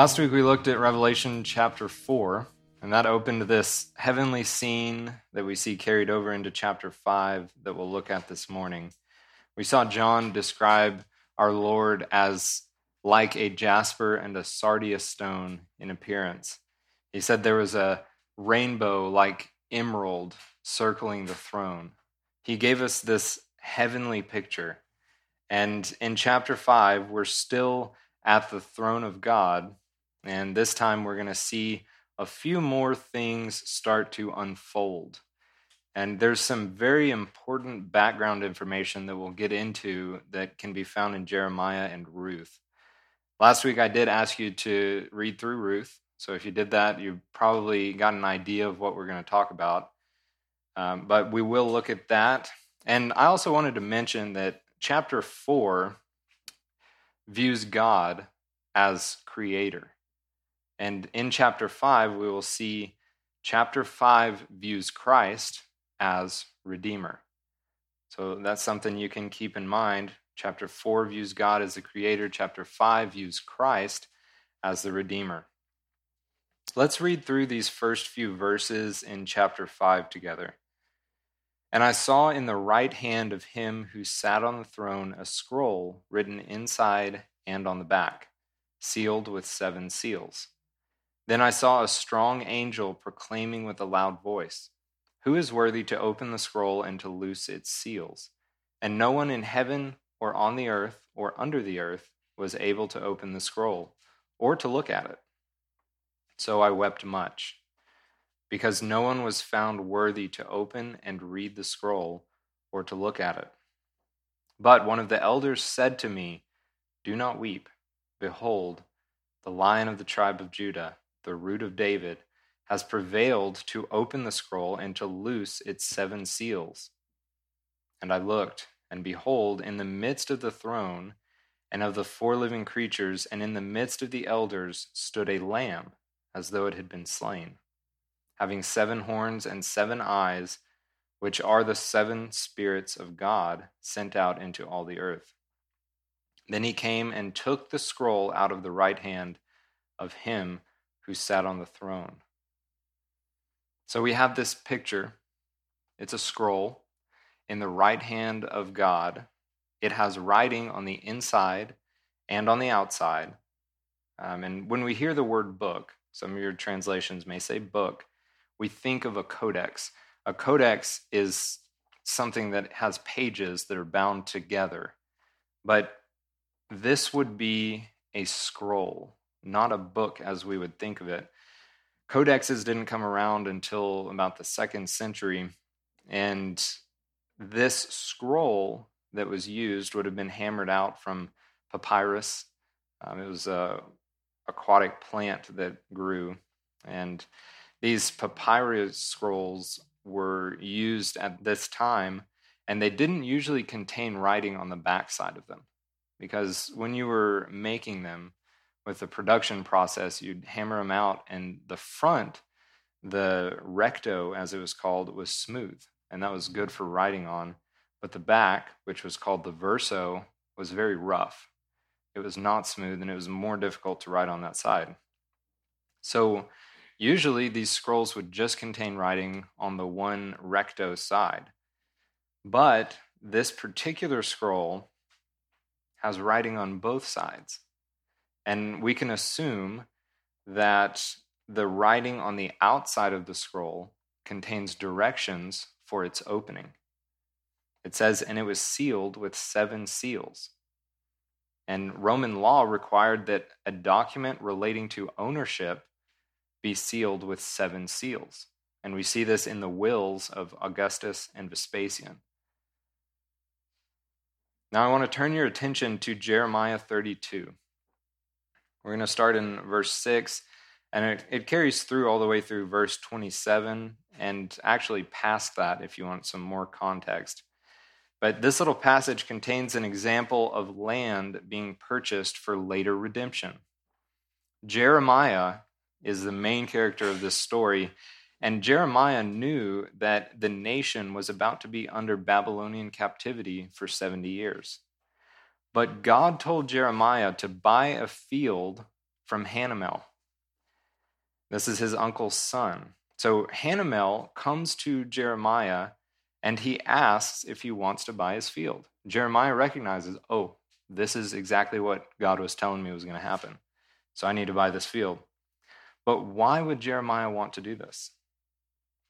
Last week we looked at Revelation chapter 4, and that opened this heavenly scene that we see carried over into chapter 5 that we'll look at this morning. We saw John describe our Lord as like a jasper and a sardius stone in appearance. He said there was a rainbow like emerald circling the throne. He gave us this heavenly picture. And in chapter 5, we're still at the throne of God. And this time we're going to see a few more things start to unfold. And there's some very important background information that we'll get into that can be found in Jeremiah and Ruth. Last week I did ask you to read through Ruth. So if you did that, you probably got an idea of what we're going to talk about. Um, but we will look at that. And I also wanted to mention that chapter 4 views God as creator. And in chapter 5, we will see chapter 5 views Christ as redeemer. So that's something you can keep in mind. Chapter 4 views God as the creator, chapter 5 views Christ as the redeemer. Let's read through these first few verses in chapter 5 together. And I saw in the right hand of him who sat on the throne a scroll written inside and on the back, sealed with seven seals. Then I saw a strong angel proclaiming with a loud voice, Who is worthy to open the scroll and to loose its seals? And no one in heaven or on the earth or under the earth was able to open the scroll or to look at it. So I wept much because no one was found worthy to open and read the scroll or to look at it. But one of the elders said to me, Do not weep. Behold, the lion of the tribe of Judah, the root of David, has prevailed to open the scroll and to loose its seven seals. And I looked, and behold, in the midst of the throne and of the four living creatures, and in the midst of the elders, stood a lamb, as though it had been slain having seven horns and seven eyes, which are the seven spirits of God sent out into all the earth. Then he came and took the scroll out of the right hand of him who sat on the throne. So we have this picture. It's a scroll in the right hand of God. It has writing on the inside and on the outside. Um, and when we hear the word book, some of your translations may say book, we think of a codex. A codex is something that has pages that are bound together. But this would be a scroll, not a book as we would think of it. Codexes didn't come around until about the second century, and this scroll that was used would have been hammered out from papyrus. Um, it was a aquatic plant that grew, and these papyrus scrolls were used at this time, and they didn't usually contain writing on the backside of them. Because when you were making them with the production process, you'd hammer them out, and the front, the recto, as it was called, was smooth, and that was good for writing on. But the back, which was called the verso, was very rough. It was not smooth, and it was more difficult to write on that side. So, Usually, these scrolls would just contain writing on the one recto side. But this particular scroll has writing on both sides. And we can assume that the writing on the outside of the scroll contains directions for its opening. It says, and it was sealed with seven seals. And Roman law required that a document relating to ownership be sealed with seven seals. And we see this in the wills of Augustus and Vespasian. Now, I want to turn your attention to Jeremiah 32. We're going to start in verse 6, and it, it, carries through all the way through verse 27, and actually past that if you want some more context. But this little passage contains an example of land being purchased for later redemption. Jeremiah is the main character of this story. And Jeremiah knew that the nation was about to be under Babylonian captivity for 70 years. But God told Jeremiah to buy a field from Hanamel. This is his uncle's son. So Hanamel comes to Jeremiah and he asks if he wants to buy his field. Jeremiah recognizes, oh, this is exactly what God was telling me was going to happen. So I need to buy this field. But why would Jeremiah want to do this?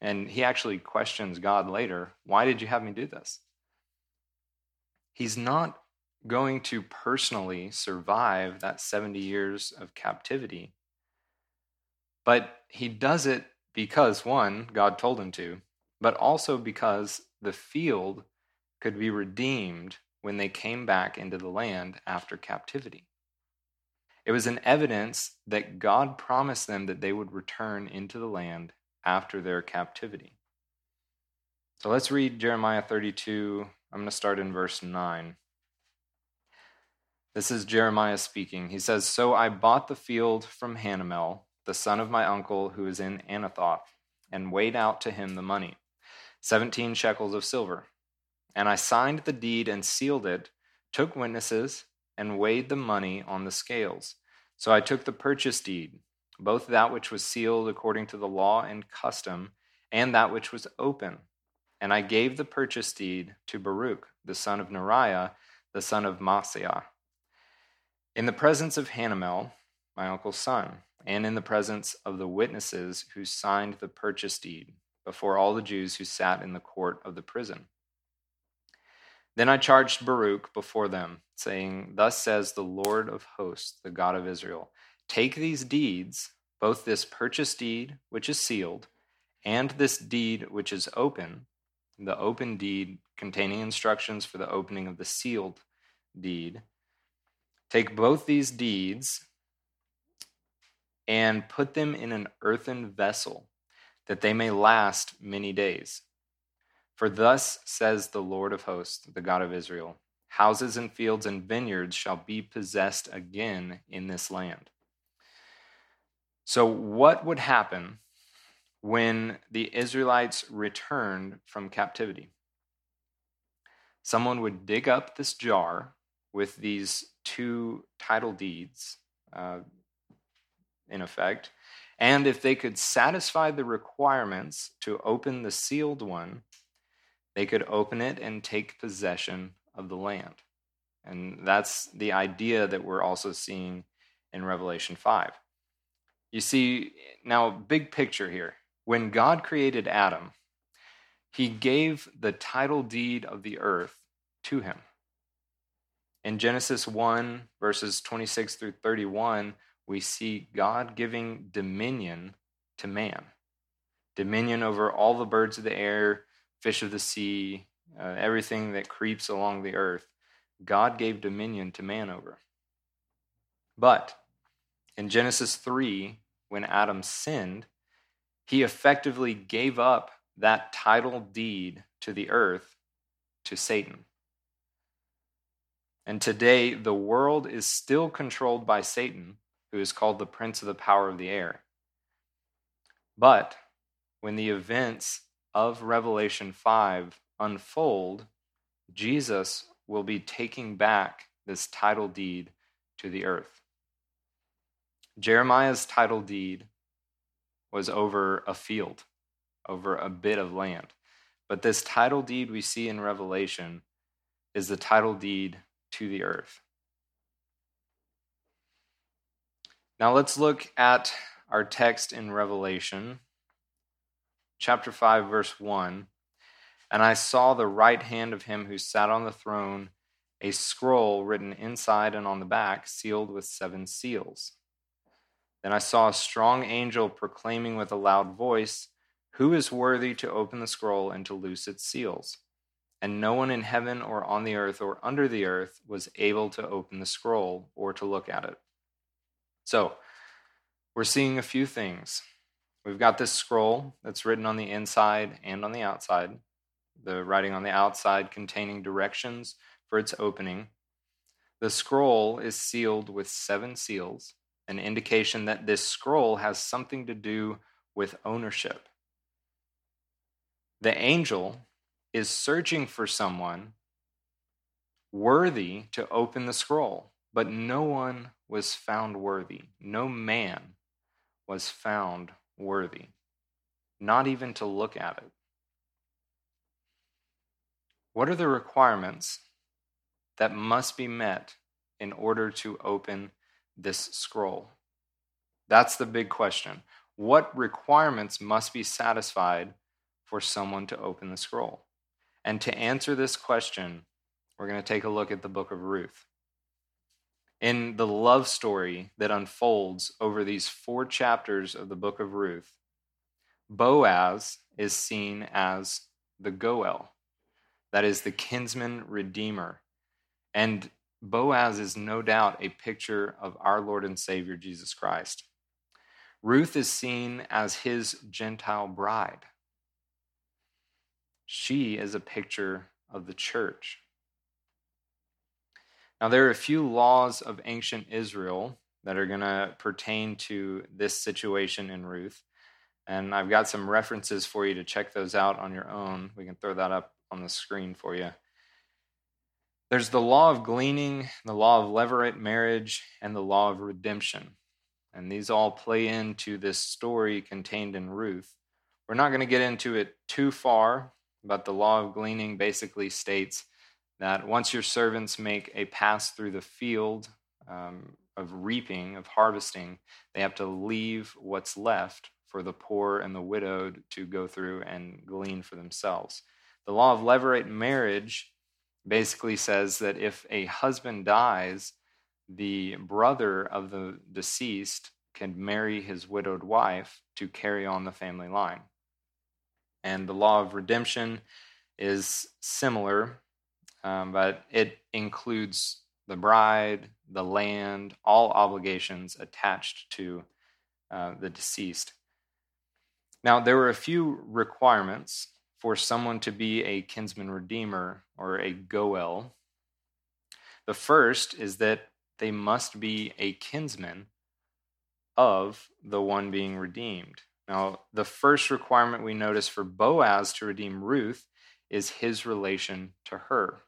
And he actually questions God later why did you have me do this? He's not going to personally survive that 70 years of captivity, but he does it because, one, God told him to, but also because the field could be redeemed when they came back into the land after captivity. It was an evidence that God promised them that they would return into the land after their captivity. So let's read Jeremiah 32. I'm going to start in verse 9. This is Jeremiah speaking. He says, So I bought the field from Hanamel, the son of my uncle who is in Anathoth, and weighed out to him the money, 17 shekels of silver. And I signed the deed and sealed it, took witnesses, and weighed the money on the scales. So I took the purchase deed, both that which was sealed according to the law and custom, and that which was open. And I gave the purchase deed to Baruch, the son of Neriah, the son of Mahseiah, in the presence of Hanamel, my uncle's son, and in the presence of the witnesses who signed the purchase deed before all the Jews who sat in the court of the prison. Then I charged Baruch before them, saying, Thus says the Lord of hosts, the God of Israel Take these deeds, both this purchase deed, which is sealed, and this deed which is open, the open deed containing instructions for the opening of the sealed deed. Take both these deeds and put them in an earthen vessel, that they may last many days. For thus says the Lord of hosts, the God of Israel Houses and fields and vineyards shall be possessed again in this land. So, what would happen when the Israelites returned from captivity? Someone would dig up this jar with these two title deeds, uh, in effect, and if they could satisfy the requirements to open the sealed one, they could open it and take possession of the land. And that's the idea that we're also seeing in Revelation 5. You see, now, big picture here. When God created Adam, he gave the title deed of the earth to him. In Genesis 1, verses 26 through 31, we see God giving dominion to man dominion over all the birds of the air, fish of the sea, uh, everything that creeps along the earth, God gave dominion to man over. But in Genesis 3, when Adam sinned, he effectively gave up that title deed to the earth to Satan. And today, the world is still controlled by Satan, who is called the prince of the power of the air. But when the events of Revelation 5 unfold, Jesus will be taking back this title deed to the earth. Jeremiah's title deed was over a field, over a bit of land. But this title deed we see in Revelation is the title deed to the earth. Now let's look at our text in Revelation chapter 5, verse 1. And I saw the right hand of him who sat on the throne, a scroll written inside and on the back, sealed with seven seals. Then I saw a strong angel proclaiming with a loud voice, Who is worthy to open the scroll and to loose its seals? And no one in heaven or on the earth or under the earth was able to open the scroll or to look at it. So, we're seeing a few things. We've got this scroll that's written on the inside and on the outside, the writing on the outside containing directions for its opening. The scroll is sealed with seven seals, an indication that this scroll has something to do with ownership. The angel is searching for someone worthy to open the scroll, but no one was found worthy. No man was found worthy, not even to look at it. What are the requirements that must be met in order to open this scroll? That's the big question. What requirements must be satisfied for someone to open the scroll? And to answer this question, we're going to take a look at the book of Ruth. In the love story that unfolds over these four chapters of the book of Ruth, Boaz is seen as the Goel, that is the kinsman redeemer. And Boaz is no doubt a picture of our Lord and Savior Jesus Christ. Ruth is seen as his Gentile bride. She is a picture of the church. Now, there are a few laws of ancient Israel that are going to pertain to this situation in Ruth. And I've got some references for you to check those out on your own. We can throw that up on the screen for you. There's the law of gleaning, the law of levirate marriage, and the law of redemption. And these all play into this story contained in Ruth. We're not going to get into it too far, but the law of gleaning basically states that once your servants make a pass through the field um, of reaping, of harvesting, they have to leave what's left for the poor and the widowed to go through and glean for themselves. The law of levirate marriage basically says that if a husband dies, the brother of the deceased can marry his widowed wife to carry on the family line. And the law of redemption is similar, um, but it includes the bride, the land, all obligations attached to uh, the deceased. Now, there were a few requirements for someone to be a kinsman redeemer or a goel. The first is that they must be a kinsman of the one being redeemed. Now, the first requirement we notice for Boaz to redeem Ruth is his relation to her.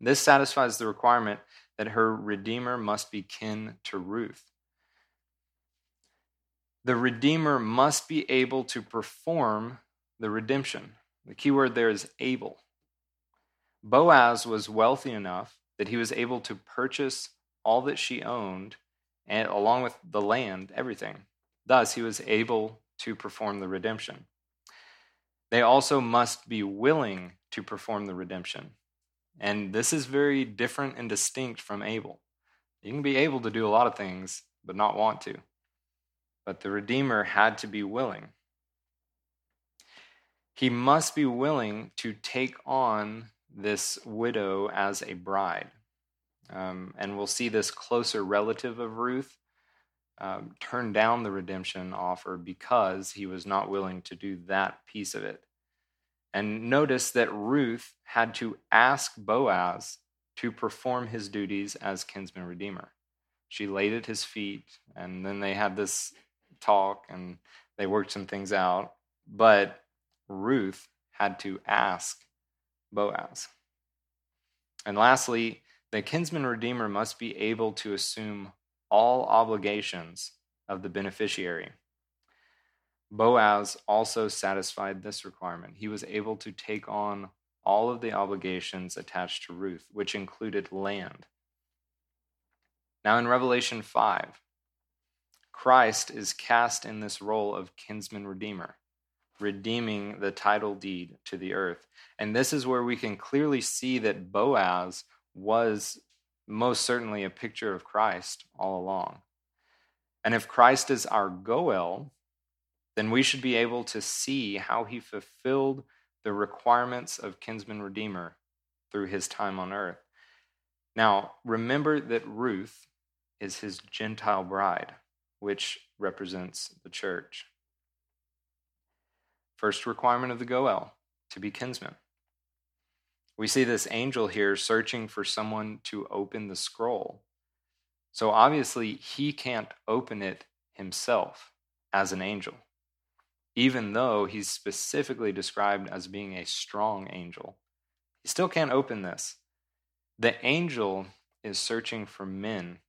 This satisfies the requirement that her redeemer must be kin to Ruth the Redeemer must be able to perform the redemption. The key word there is able. Boaz was wealthy enough that he was able to purchase all that she owned, and along with the land, everything. Thus, he was able to perform the redemption. They also must be willing to perform the redemption. And this is very different and distinct from able. You can be able to do a lot of things, but not want to but the Redeemer had to be willing. He must be willing to take on this widow as a bride. Um, and we'll see this closer relative of Ruth um, turn down the redemption offer because he was not willing to do that piece of it. And notice that Ruth had to ask Boaz to perform his duties as kinsman redeemer. She laid at his feet, and then they had this talk and they worked some things out. But Ruth had to ask Boaz. And lastly, the kinsman redeemer must be able to assume all obligations of the beneficiary. Boaz also satisfied this requirement. He was able to take on all of the obligations attached to Ruth, which included land. Now, in Revelation 5, Christ is cast in this role of kinsman redeemer, redeeming the title deed to the earth. And this is where we can clearly see that Boaz was most certainly a picture of Christ all along. And if Christ is our Goel, then we should be able to see how he fulfilled the requirements of kinsman redeemer through his time on earth. Now, remember that Ruth is his Gentile bride which represents the church. First requirement of the Goel to be kinsman. We see this angel here searching for someone to open the scroll. So obviously, he can't open it himself as an angel, even though he's specifically described as being a strong angel. He still can't open this. The angel is searching for men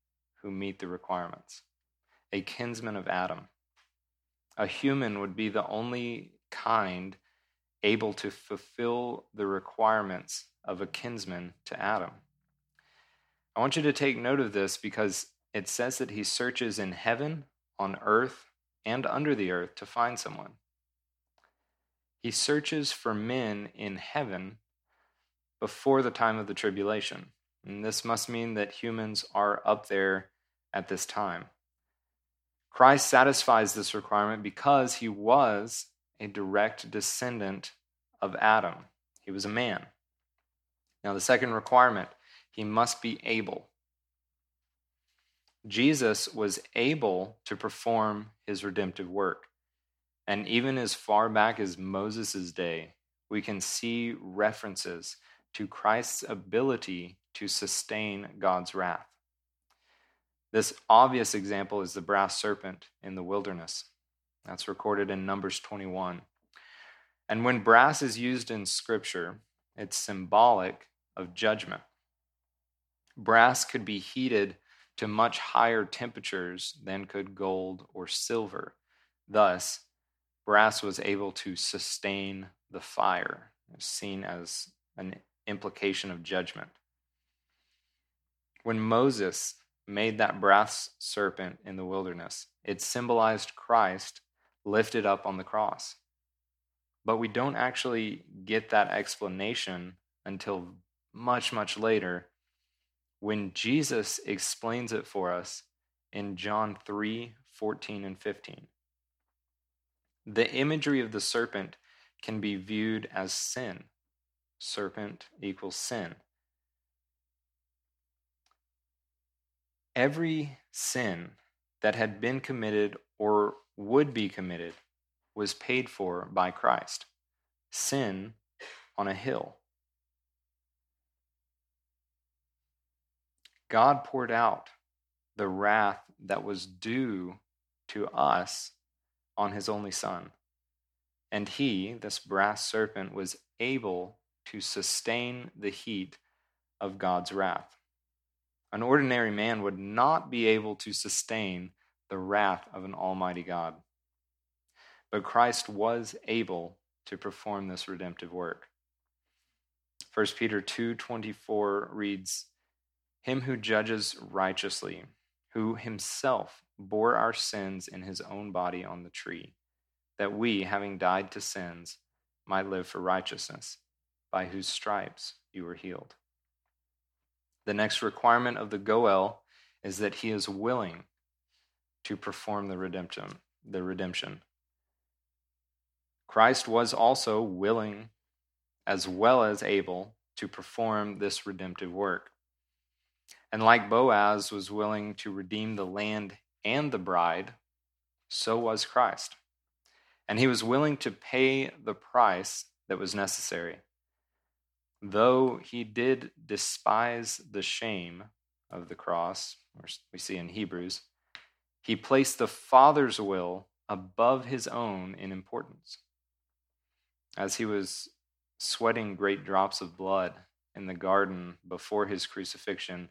who meet the requirements, a kinsman of Adam. A human would be the only kind able to fulfill the requirements of a kinsman to Adam. I want you to take note of this because it says that he searches in heaven, on earth, and under the earth to find someone. He searches for men in heaven before the time of the tribulation. And this must mean that humans are up there at this time. Christ satisfies this requirement because he was a direct descendant of Adam. He was a man. Now, the second requirement, he must be able. Jesus was able to perform his redemptive work. And even as far back as Moses' day, we can see references to Christ's ability to sustain God's wrath. This obvious example is the brass serpent in the wilderness. That's recorded in Numbers 21. And when brass is used in Scripture, it's symbolic of judgment. Brass could be heated to much higher temperatures than could gold or silver. Thus, brass was able to sustain the fire, seen as an implication of judgment. When Moses made that brass serpent in the wilderness, it symbolized Christ lifted up on the cross. But we don't actually get that explanation until much, much later when Jesus explains it for us in John 3 14 and 15. The imagery of the serpent can be viewed as sin. Serpent equals sin. Every sin that had been committed or would be committed was paid for by Christ. Sin on a hill. God poured out the wrath that was due to us on his only Son. And he, this brass serpent, was able to sustain the heat of God's wrath. An ordinary man would not be able to sustain the wrath of an almighty God. But Christ was able to perform this redemptive work. 1 Peter 2:24 reads, him who judges righteously, who himself bore our sins in his own body on the tree, that we, having died to sins, might live for righteousness, by whose stripes you were healed. The next requirement of the Goel is that he is willing to perform the redemption. The redemption. Christ was also willing as well as able to perform this redemptive work. And like Boaz was willing to redeem the land and the bride, so was Christ. And he was willing to pay the price that was necessary. Though he did despise the shame of the cross, we see in Hebrews, he placed the Father's will above his own in importance. As he was sweating great drops of blood in the garden before his crucifixion,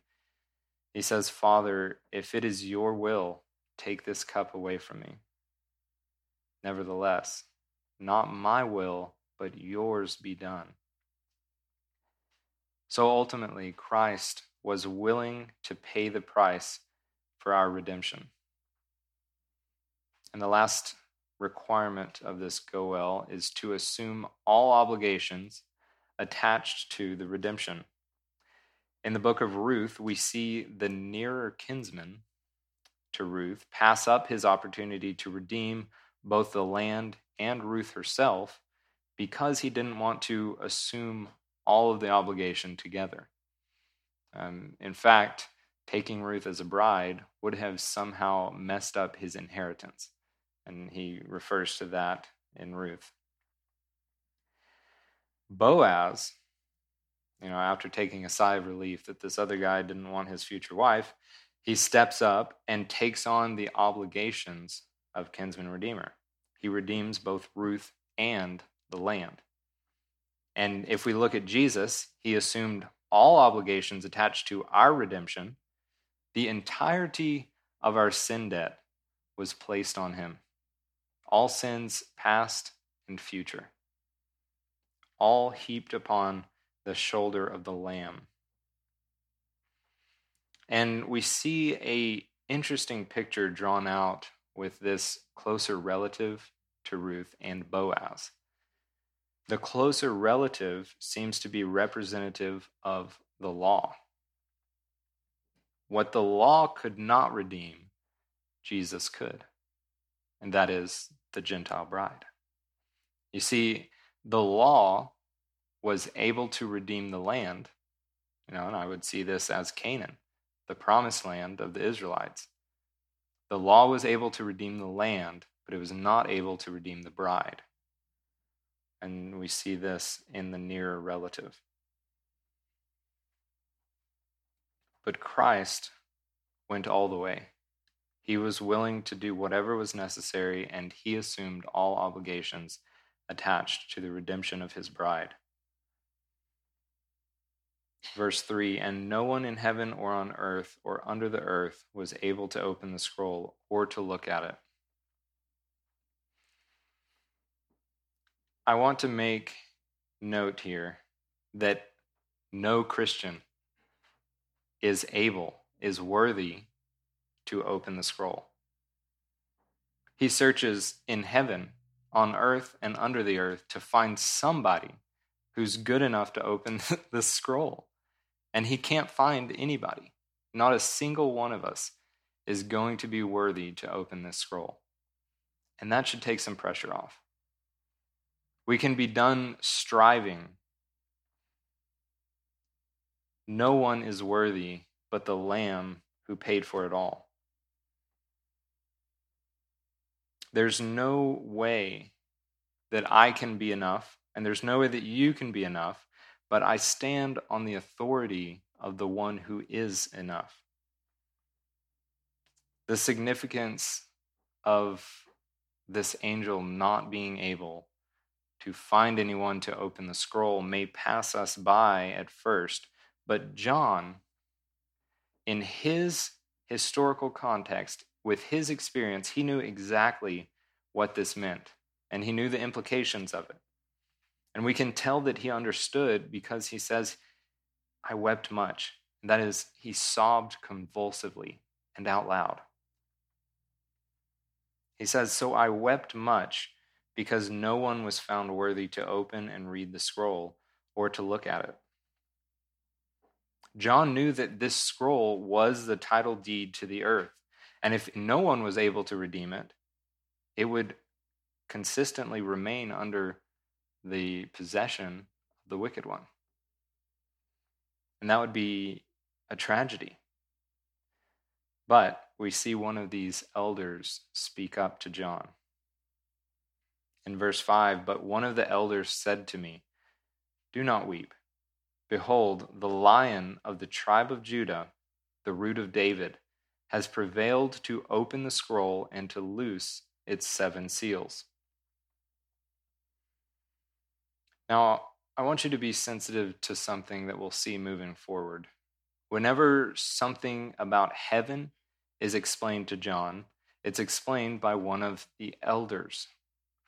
he says, Father, if it is your will, take this cup away from me. Nevertheless, not my will, but yours be done. So ultimately, Christ was willing to pay the price for our redemption. And the last requirement of this goel is to assume all obligations attached to the redemption. In the book of Ruth, we see the nearer kinsman to Ruth pass up his opportunity to redeem both the land and Ruth herself because he didn't want to assume all of the obligation together. Um, in fact, taking Ruth as a bride would have somehow messed up his inheritance. And he refers to that in Ruth. Boaz you know, after taking a sigh of relief that this other guy didn't want his future wife, he steps up and takes on the obligations of kinsman redeemer. He redeems both Ruth and the land. And if we look at Jesus, he assumed all obligations attached to our redemption The entirety of our sin debt was placed on him. All sins, past and future, all heaped upon the shoulder of the Lamb. And we see a interesting picture drawn out with this closer relative to Ruth and Boaz. The closer relative seems to be representative of the law. What the law could not redeem, Jesus could, and that is the Gentile bride. You see, the law was able to redeem the land, you know, and I would see this as Canaan, the promised land of the Israelites. The law was able to redeem the land, but it was not able to redeem the bride. And we see this in the nearer relative. But Christ went all the way. He was willing to do whatever was necessary, and he assumed all obligations attached to the redemption of his bride. Verse 3 And no one in heaven or on earth or under the earth was able to open the scroll or to look at it. I want to make note here that no Christian is able, is worthy to open the scroll. He searches in heaven, on earth, and under the earth to find somebody who's good enough to open the scroll. And he can't find anybody. Not a single one of us is going to be worthy to open this scroll. And that should take some pressure off. We can be done striving. No one is worthy but the Lamb who paid for it all. There's no way that I can be enough, and there's no way that you can be enough but I stand on the authority of the one who is enough. The significance of this angel not being able to find anyone to open the scroll may pass us by at first, but John, in his historical context, with his experience, he knew exactly what this meant, and he knew the implications of it. And we can tell that he understood because he says, I wept much. And that is, he sobbed convulsively and out loud. He says, So I wept much because no one was found worthy to open and read the scroll or to look at it. John knew that this scroll was the title deed to the earth. And if no one was able to redeem it, it would consistently remain under the possession of the wicked one. And that would be a tragedy. But we see one of these elders speak up to John. In verse 5, but one of the elders said to me, Do not weep. Behold, the lion of the tribe of Judah, the root of David, has prevailed to open the scroll and to loose its seven seals. Now, I want you to be sensitive to something that we'll see moving forward. Whenever something about heaven is explained to John, it's explained by one of the elders.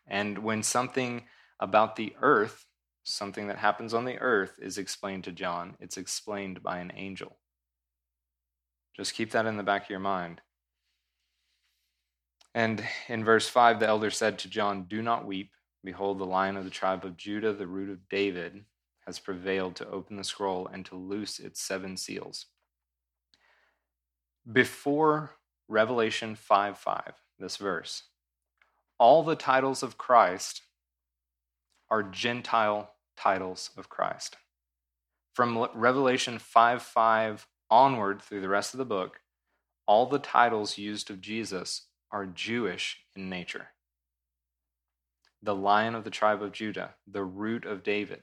And when something about the earth, something that happens on the earth, is explained to John, it's explained by an angel. Just keep that in the back of your mind. And in verse 5, the elder said to John, Do not weep. Behold, the lion of the tribe of Judah, the root of David, has prevailed to open the scroll and to loose its seven seals. Before Revelation 5 5, this verse, all the titles of Christ are Gentile titles of Christ. From Revelation 5 5 onward through the rest of the book, all the titles used of Jesus are Jewish in nature the lion of the tribe of Judah, the root of David.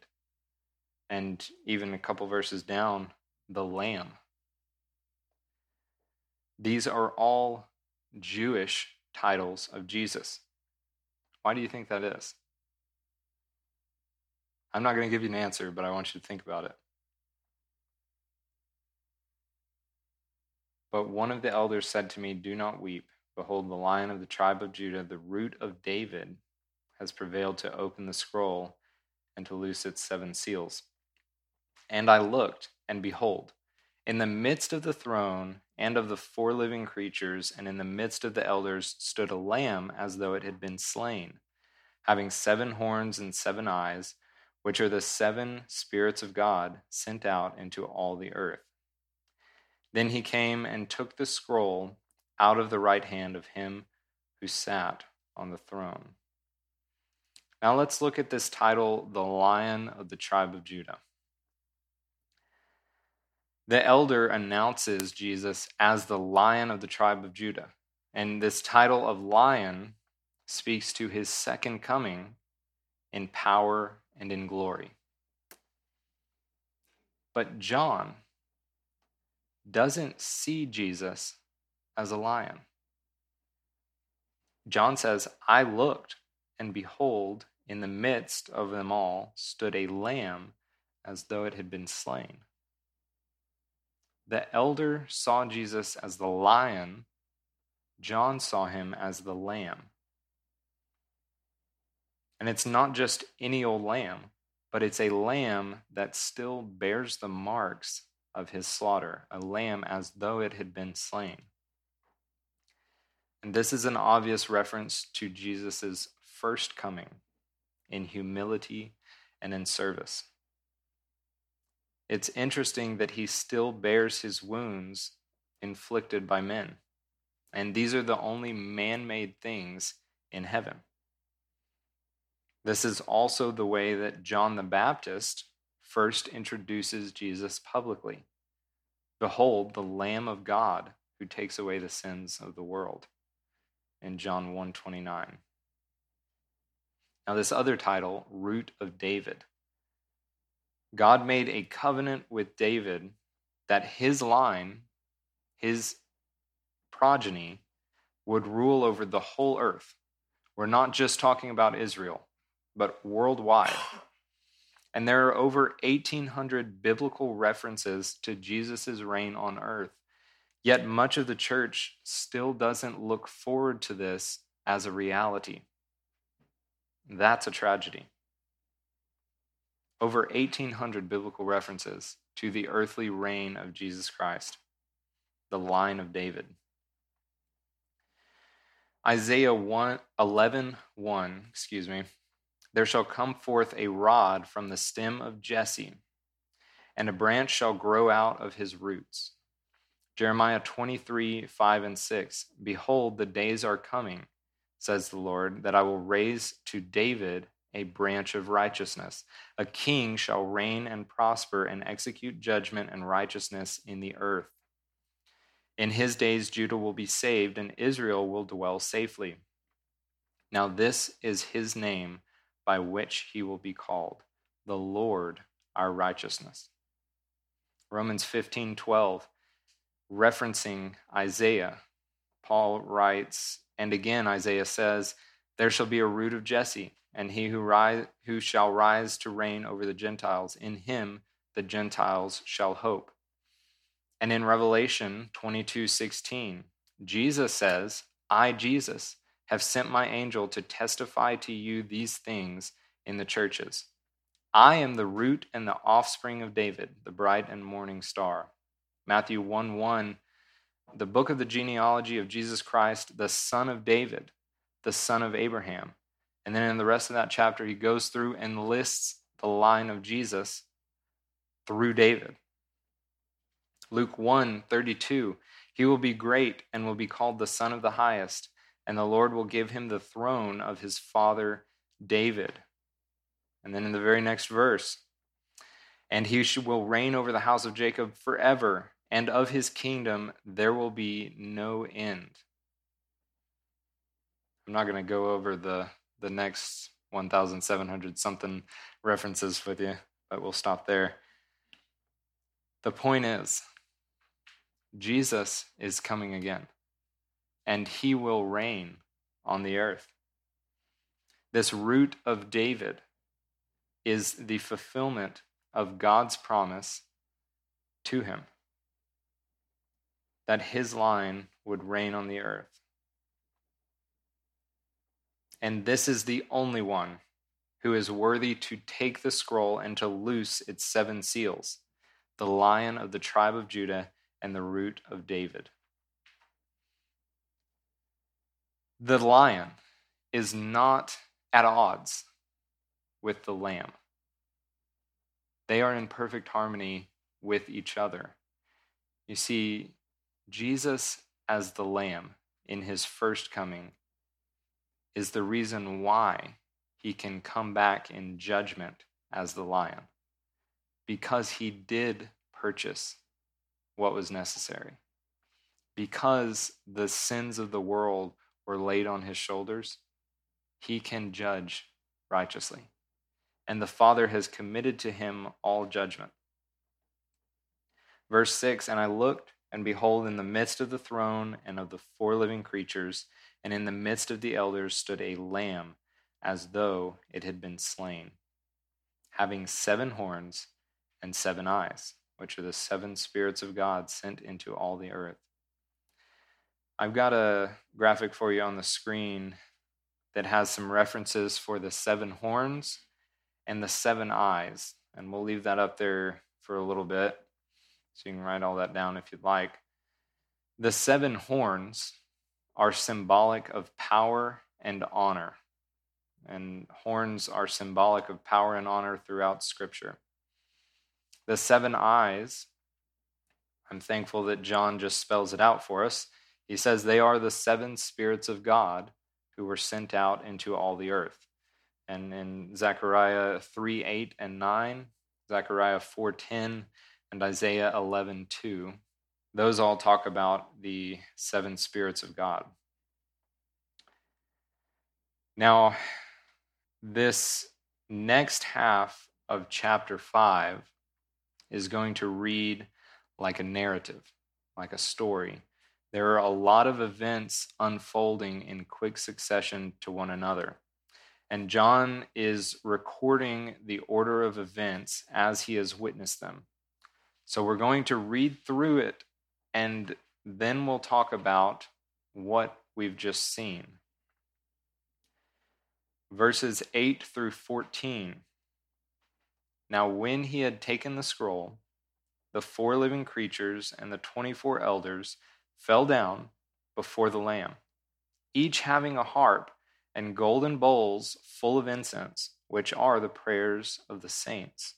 And even a couple verses down, the lamb. These are all Jewish titles of Jesus. Why do you think that is? I'm not going to give you an answer, but I want you to think about it. But one of the elders said to me, Do not weep. Behold, the lion of the tribe of Judah, the root of David, has prevailed to open the scroll and to loose its seven seals. And I looked, and behold, in the midst of the throne and of the four living creatures, and in the midst of the elders, stood a lamb as though it had been slain, having seven horns and seven eyes, which are the seven spirits of God sent out into all the earth. Then he came and took the scroll out of the right hand of him who sat on the throne. Now let's look at this title, The Lion of the Tribe of Judah. The elder announces Jesus as the Lion of the tribe of Judah. And this title of Lion speaks to his second coming in power and in glory. But John doesn't see Jesus as a lion. John says, I looked, and behold, in the midst of them all stood a lamb as though it had been slain. The elder saw Jesus as the lion, John saw him as the lamb. And it's not just any old lamb, but it's a lamb that still bears the marks of his slaughter, a lamb as though it had been slain. And this is an obvious reference to Jesus' first coming in humility and in service. It's interesting that he still bears his wounds inflicted by men. And these are the only man made things in heaven. This is also the way that John the Baptist first introduces Jesus publicly. Behold, the Lamb of God who takes away the sins of the world. In John 129. Now, this other title, Root of David. God made a covenant with David that his line, his progeny, would rule over the whole earth. We're not just talking about Israel, but worldwide. And there are over 1,800 biblical references to Jesus' reign on earth. Yet much of the church still doesn't look forward to this as a reality. That's a tragedy. Over 1,800 biblical references to the earthly reign of Jesus Christ, the line of David. Isaiah 1, 11, 1, excuse me, there shall come forth a rod from the stem of Jesse, and a branch shall grow out of his roots. Jeremiah 23, 5 and 6. Behold, the days are coming, says the Lord, that I will raise to David a branch of righteousness. A king shall reign and prosper and execute judgment and righteousness in the earth. In his days, Judah will be saved, and Israel will dwell safely. Now, this is his name by which he will be called, the Lord our righteousness. Romans 15:12 referencing Isaiah, Paul writes, and again Isaiah says, there shall be a root of Jesse, and he who rise, who shall rise to reign over the Gentiles, in him the Gentiles shall hope. And in Revelation 22:16, Jesus says, I Jesus have sent my angel to testify to you these things in the churches. I am the root and the offspring of David, the bright and morning star. Matthew 1 1, the book of the genealogy of Jesus Christ, the son of David, the son of Abraham. And then in the rest of that chapter, he goes through and lists the line of Jesus through David. Luke 1 32, he will be great and will be called the Son of the Highest and the Lord will give him the throne of his father David. And then in the very next verse, and he will reign over the house of Jacob forever, and of his kingdom there will be no end. I'm not going to go over the, the next 1,700 something references with you, but we'll stop there. The point is, Jesus is coming again and he will reign on the earth. This root of David is the fulfillment of God's promise to him. that his line would reign on the earth. And this is the only one who is worthy to take the scroll and to loose its seven seals, the lion of the tribe of Judah and the root of David. The lion is not at odds with the lamb. They are in perfect harmony with each other. You see, Jesus as the lamb in his first coming is the reason why he can come back in judgment as the lion, because he did purchase what was necessary. Because the sins of the world were laid on his shoulders, he can judge righteously. And the Father has committed to him all judgment. Verse 6 And I looked, and behold, in the midst of the throne and of the four living creatures, and in the midst of the elders stood a lamb as though it had been slain, having seven horns and seven eyes, which are the seven spirits of God sent into all the earth. I've got a graphic for you on the screen that has some references for the seven horns and the seven eyes. And we'll leave that up there for a little bit. So you can write all that down if you'd like. The seven horns are symbolic of power and honor. And horns are symbolic of power and honor throughout Scripture. The seven eyes, I'm thankful that John just spells it out for us. He says they are the seven spirits of God who were sent out into all the earth. And in Zechariah 3 8 and 9, Zechariah 4 10, and Isaiah 11 2, those all talk about the seven spirits of God. Now, this next half of chapter 5 is going to read like a narrative, like a story. There are a lot of events unfolding in quick succession to one another. And John is recording the order of events as he has witnessed them. So we're going to read through it and then we'll talk about what we've just seen. Verses 8 through 14. Now, when he had taken the scroll, the four living creatures and the 24 elders fell down before the Lamb, each having a harp and golden bowls full of incense, which are the prayers of the saints.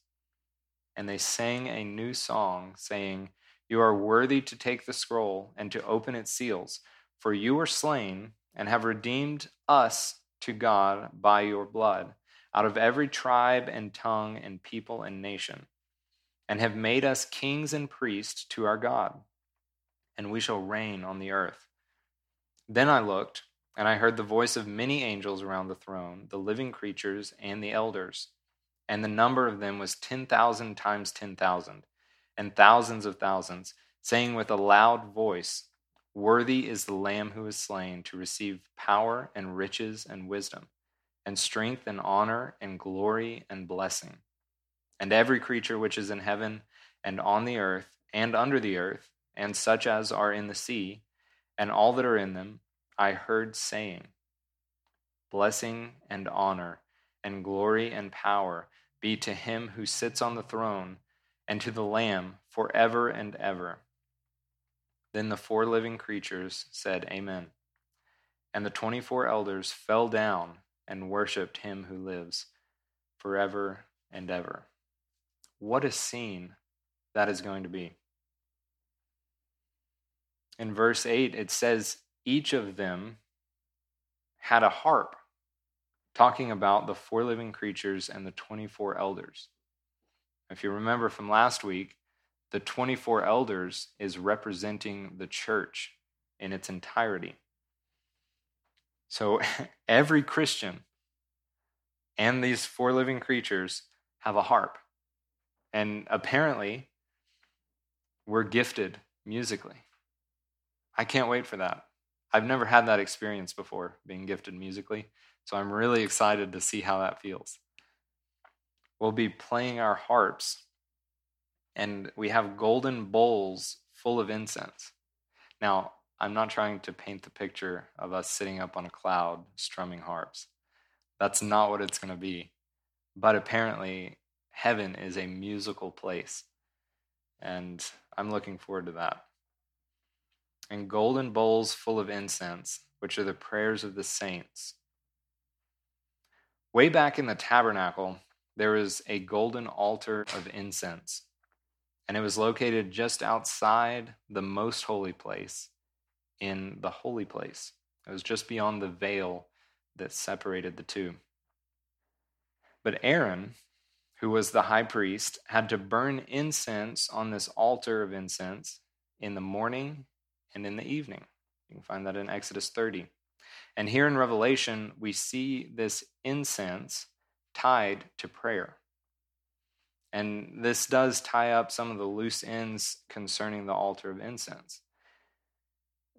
And they sang a new song, saying, You are worthy to take the scroll and to open its seals, for you were slain and have redeemed us to God by your blood out of every tribe and tongue and people and nation, and have made us kings and priests to our God, and we shall reign on the earth. Then I looked, and I heard the voice of many angels around the throne, the living creatures, and the elders. And the number of them was 10,000 times 10,000, and thousands of thousands, saying with a loud voice, Worthy is the Lamb who is slain to receive power and riches and wisdom and strength and honor and glory and blessing. And every creature which is in heaven and on the earth and under the earth, and such as are in the sea, and all that are in them, I heard saying, Blessing and honor and glory and power be to him who sits on the throne and to the Lamb forever and ever. Then the four living creatures said, Amen. And the twenty four elders fell down and worshiped him who lives forever and ever. What a scene that is going to be. In verse 8, it says, Each of them had a harp, talking about the four living creatures and the 24 elders. If you remember from last week, the 24 elders is representing the church in its entirety. So every Christian and these four living creatures have a harp. And apparently, we're gifted musically. I can't wait for that. I've never had that experience before, being gifted musically. So I'm really excited to see how that feels. We'll be playing our harps, and we have golden bowls full of incense. Now, I'm not trying to paint the picture of us sitting up on a cloud strumming harps. That's not what it's going to be. But apparently, heaven is a musical place. And I'm looking forward to that. And golden bowls full of incense, which are the prayers of the saints. Way back in the tabernacle, there was a golden altar of incense, and it was located just outside the most holy place in the holy place. It was just beyond the veil that separated the two. But Aaron, who was the high priest, had to burn incense on this altar of incense in the morning and in the evening. You can find that in Exodus 30. And here in Revelation, we see this incense tied to prayer. And this does tie up some of the loose ends concerning the altar of incense.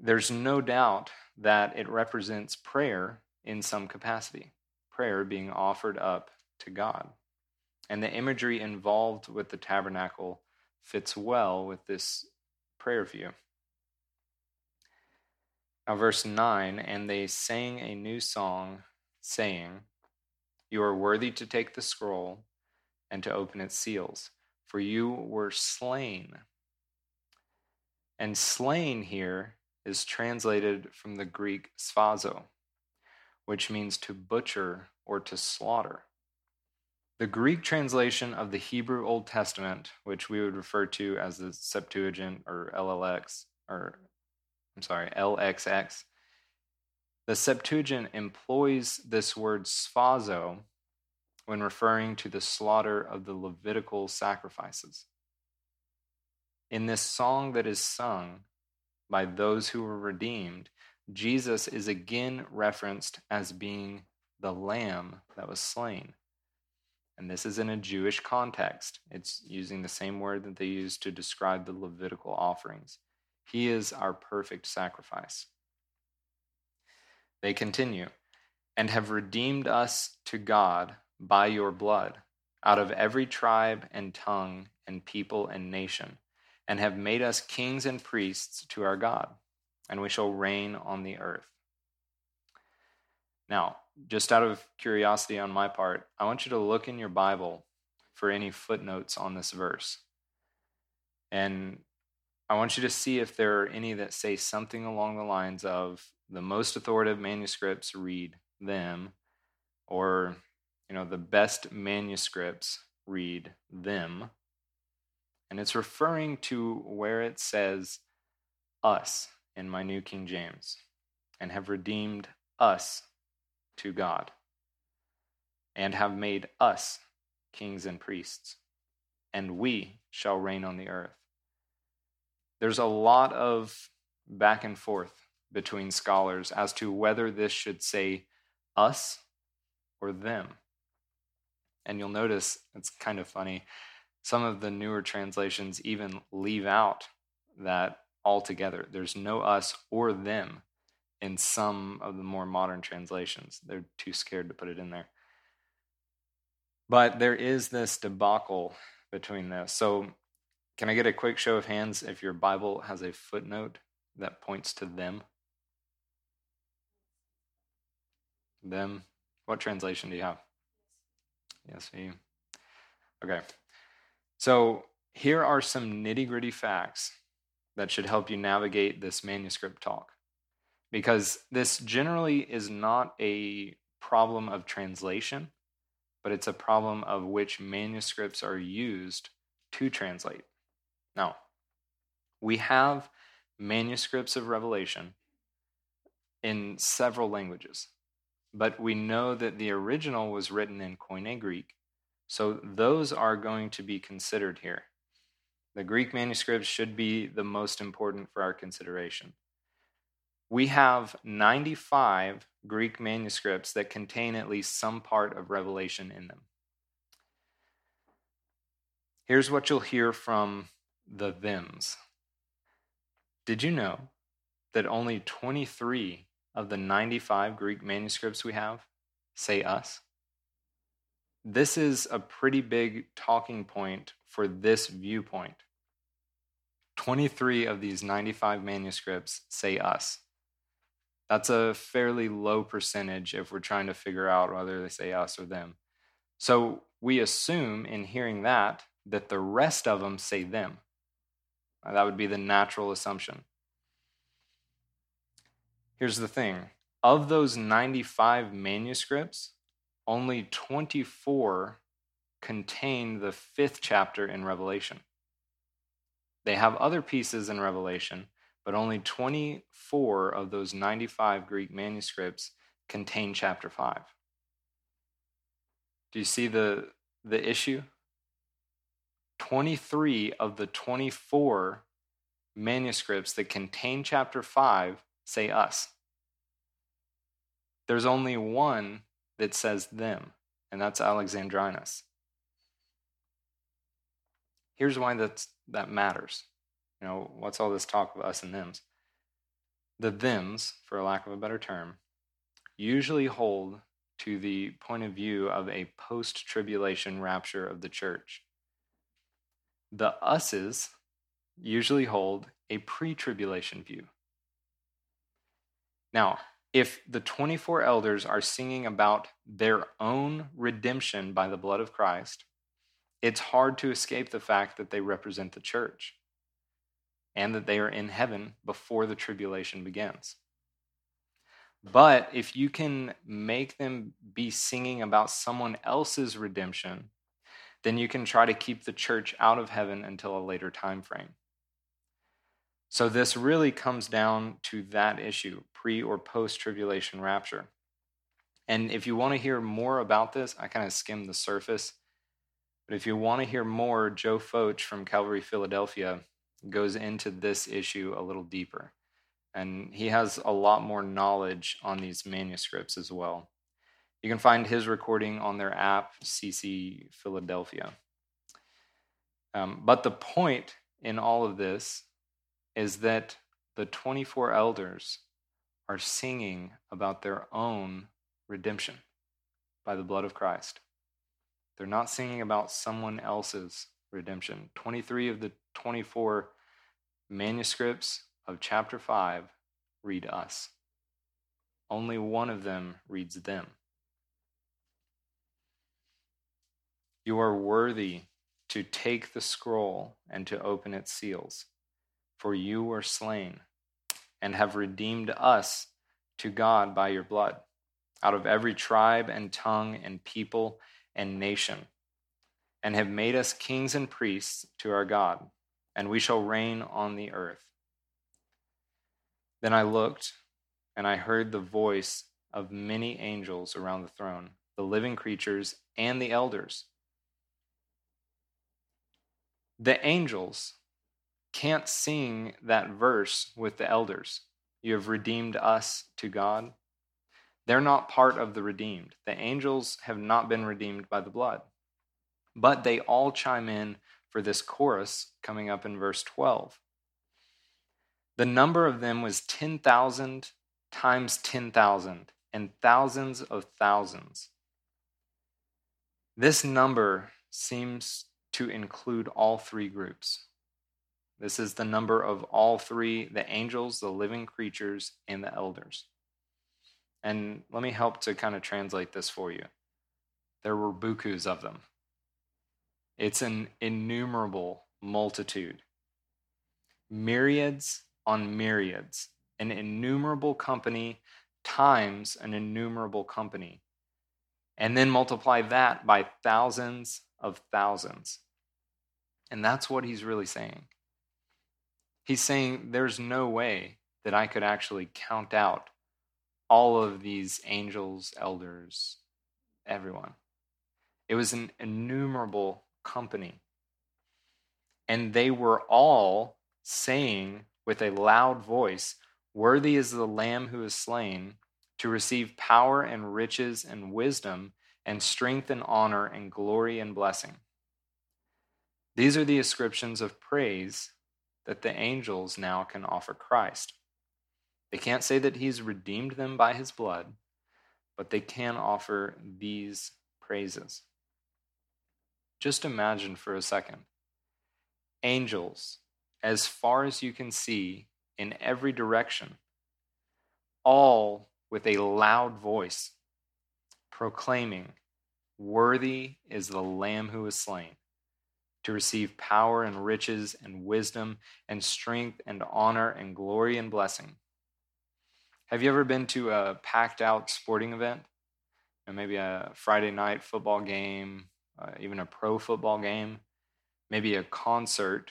There's no doubt that it represents prayer in some capacity, prayer being offered up to God. And the imagery involved with the tabernacle fits well with this prayer view. Now, verse 9, and they sang a new song, saying, You are worthy to take the scroll and to open its seals, for you were slain. And slain here is translated from the Greek sphazo, which means to butcher or to slaughter. The Greek translation of the Hebrew Old Testament, which we would refer to as the Septuagint or LLX, or I'm sorry, LXX, the Septuagint employs this word sphazo when referring to the slaughter of the Levitical sacrifices. In this song that is sung by those who were redeemed, Jesus is again referenced as being the lamb that was slain. And this is in a Jewish context. It's using the same word that they used to describe the Levitical offerings. He is our perfect sacrifice. They continue, and have redeemed us to God by your blood out of every tribe and tongue and people and nation, and have made us kings and priests to our God, and we shall reign on the earth. Now, just out of curiosity on my part, I want you to look in your Bible for any footnotes on this verse. And I want you to see if there are any that say something along the lines of the most authoritative manuscripts read them, or you know, the best manuscripts read them. And it's referring to where it says us in my New King James and have redeemed us to God and have made us kings and priests, and we shall reign on the earth. There's a lot of back and forth between scholars as to whether this should say us or them. And you'll notice it's kind of funny. Some of the newer translations even leave out that altogether. There's no us or them in some of the more modern translations. They're too scared to put it in there. But there is this debacle between this. So, can I get a quick show of hands if your Bible has a footnote that points to them? Them. What translation do you have? Yes, you. Okay. So, here are some nitty gritty facts that should help you navigate this manuscript talk because this generally is not a problem of translation, but it's a problem of which manuscripts are used to translate. Now, we have manuscripts of Revelation in several languages, but we know that the original was written in Koine Greek, so those are going to be considered here. The Greek manuscripts should be the most important for our consideration we have 95 Greek manuscripts that contain at least some part of Revelation in them. Here's what you'll hear from the thems. Did you know that only 23 of the 95 Greek manuscripts we have say us? This is a pretty big talking point for this viewpoint. 23 of these 95 manuscripts say us. That's a fairly low percentage if we're trying to figure out whether they say us or them. So we assume in hearing that that the rest of them say them. That would be the natural assumption. Here's the thing of those 95 manuscripts, only 24 contain the fifth chapter in Revelation. They have other pieces in Revelation, but only 24 of those 95 Greek manuscripts contain chapter 5. Do you see the, the issue? 23 of the 24 manuscripts that contain chapter 5 say us. There's only one that says them, and that's Alexandrinus. Here's why that's, that matters. You know, what's all this talk of us and thems? The thems, for lack of a better term, usually hold to the point of view of a post tribulation rapture of the church. The us's usually hold a pre tribulation view. Now, if the 24 elders are singing about their own redemption by the blood of Christ, it's hard to escape the fact that they represent the church and that they are in heaven before the tribulation begins. But if you can make them be singing about someone else's redemption, then you can try to keep the church out of heaven until a later time frame. So this really comes down to that issue, pre or post tribulation rapture. And if you want to hear more about this, I kind of skimmed the surface. But if you want to hear more, Joe Focht from Calvary Philadelphia goes into this issue a little deeper. And he has a lot more knowledge on these manuscripts as well. You can find his recording on their app, CC Philadelphia. Um, but the point in all of this is that the 24 elders are singing about their own redemption by the blood of Christ. They're not singing about someone else's redemption. 23 of the 24 manuscripts of chapter 5 read us. Only one of them reads them. You are worthy to take the scroll and to open its seals, for you were slain and have redeemed us to God by your blood, out of every tribe and tongue and people and nation, and have made us kings and priests to our God and we shall reign on the earth. Then I looked, and I heard the voice of many angels around the throne, the living creatures, and the elders. The angels can't sing that verse with the elders. You have redeemed us to God. They're not part of the redeemed. The angels have not been redeemed by the blood. But they all chime in for this chorus coming up in verse 12. The number of them was 10,000 times 10,000 and thousands of thousands. This number seems to include all three groups. This is the number of all three the angels, the living creatures, and the elders. And let me help to kind of translate this for you. There were bukus of them. It's an innumerable multitude. Myriads on myriads, an innumerable company times an innumerable company. And then multiply that by thousands of thousands. And that's what he's really saying. He's saying there's no way that I could actually count out all of these angels, elders, everyone. It was an innumerable company. And they were all saying with a loud voice, Worthy is the Lamb who is slain to receive power and riches and wisdom and strength and honor and glory and blessing. These are the ascriptions of praise that the angels now can offer Christ. They can't say that he's redeemed them by his blood, but they can offer these praises. Just imagine for a second angels as far as you can see in every direction, all with a loud voice, proclaiming, Worthy is the Lamb who was slain to receive power and riches and wisdom and strength and honor and glory and blessing. Have you ever been to a packed out sporting event? You know, maybe a Friday night football game, uh, even a pro football game, maybe a concert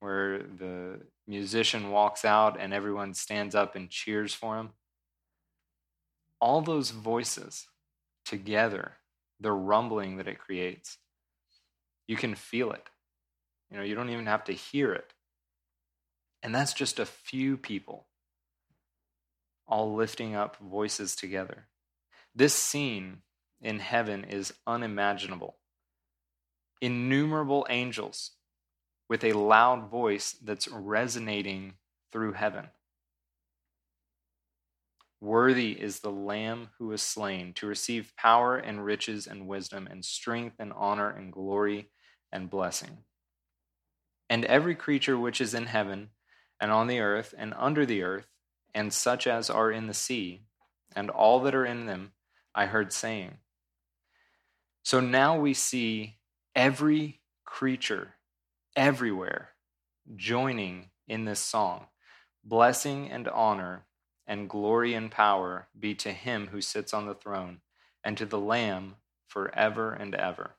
where the musician walks out and everyone stands up and cheers for him. All those voices together, the rumbling that it creates, you can feel it. You know, you don't even have to hear it. And that's just a few people all lifting up voices together. This scene in heaven is unimaginable. Innumerable angels with a loud voice that's resonating through heaven. Worthy is the Lamb who was slain to receive power and riches and wisdom and strength and honor and glory and blessing. And every creature which is in heaven and on the earth and under the earth, and such as are in the sea, and all that are in them, I heard saying. So now we see every creature everywhere joining in this song. Blessing and honor and glory and power be to him who sits on the throne and to the Lamb forever and ever.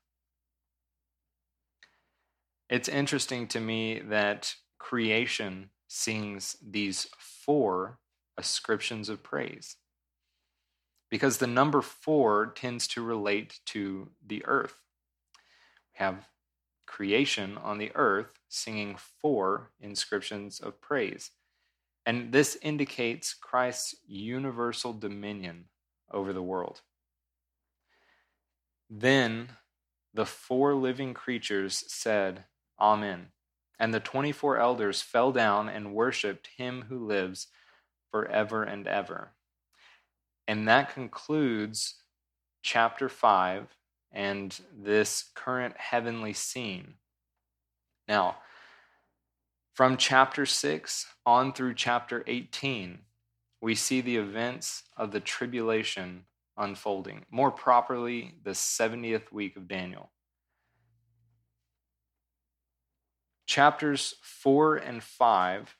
It's interesting to me that creation sings these four ascriptions of praise because the number four tends to relate to the earth. We have creation on the earth singing four inscriptions of praise. And this indicates Christ's universal dominion over the world. Then the four living creatures said, Amen. And the 24 elders fell down and worshiped him who lives forever and ever. And that concludes chapter 5 and this current heavenly scene. Now, from chapter 6 on through chapter 18, we see the events of the tribulation unfolding, more properly, the 70th week of Daniel. Chapters 4 and 5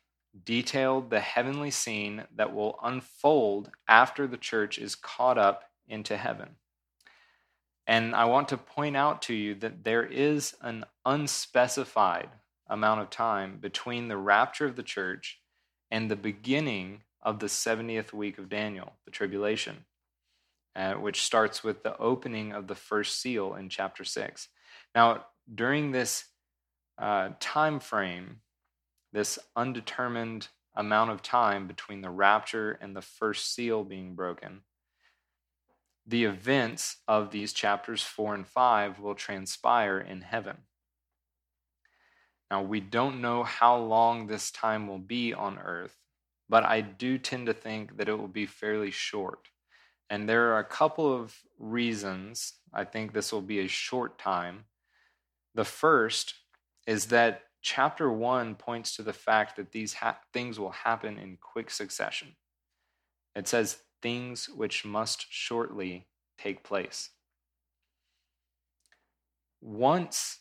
detailed the heavenly scene that will unfold after the church is caught up into heaven. And I want to point out to you that there is an unspecified amount of time between the rapture of the church and the beginning of the 70th week of Daniel, the tribulation, uh, which starts with the opening of the first seal in chapter 6. Now, during this uh, time frame, this undetermined amount of time between the rapture and the first seal being broken, the events of these chapters 4 and 5 will transpire in heaven. Now, we don't know how long this time will be on earth, but I do tend to think that it will be fairly short. And there are a couple of reasons I think this will be a short time. The first is that chapter 1 points to the fact that these ha- things will happen in quick succession. It says, things which must shortly take place. Once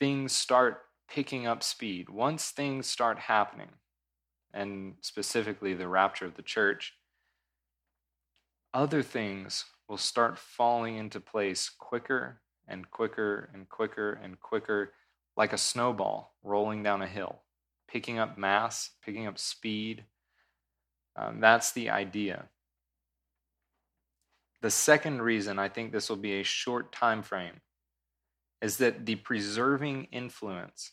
things start picking up speed, once things start happening, and specifically the rapture of the church, other things will start falling into place quicker and quicker and quicker and quicker like a snowball rolling down a hill, picking up mass, picking up speed. Um, that's the idea. The second reason I think this will be a short time frame is that the preserving influence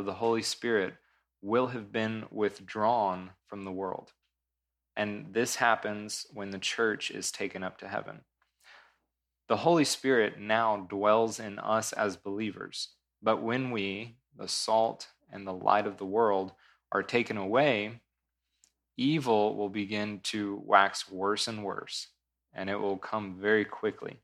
of the Holy Spirit will have been withdrawn from the world. And this happens when the church is taken up to heaven. The Holy Spirit now dwells in us as believers. But when we, the salt and the light of the world, are taken away, evil will begin to wax worse and worse, and it will come very quickly.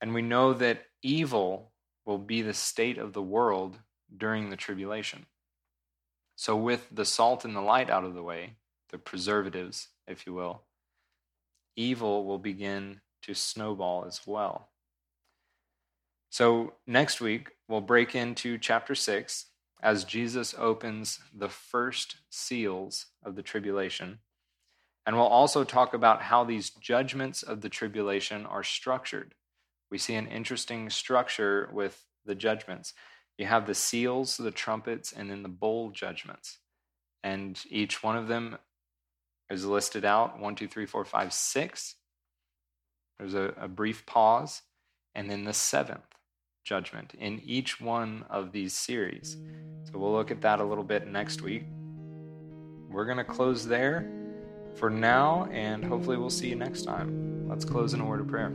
And we know that evil will be the state of the world during the tribulation. So, with the salt and the light out of the way, the preservatives, if you will, evil will begin to snowball as well. So, next week, we'll break into chapter 6 as Jesus opens the first seals of the tribulation. And we'll also talk about how these judgments of the tribulation are structured. We see an interesting structure with the judgments. You have the seals, the trumpets, and then the bowl judgments. And each one of them is listed out one, two, three, four, five, six. There's a, a brief pause, and then the seventh judgment in each one of these series. So we'll look at that a little bit next week. We're going to close there for now, and hopefully, we'll see you next time. Let's close in a word of prayer.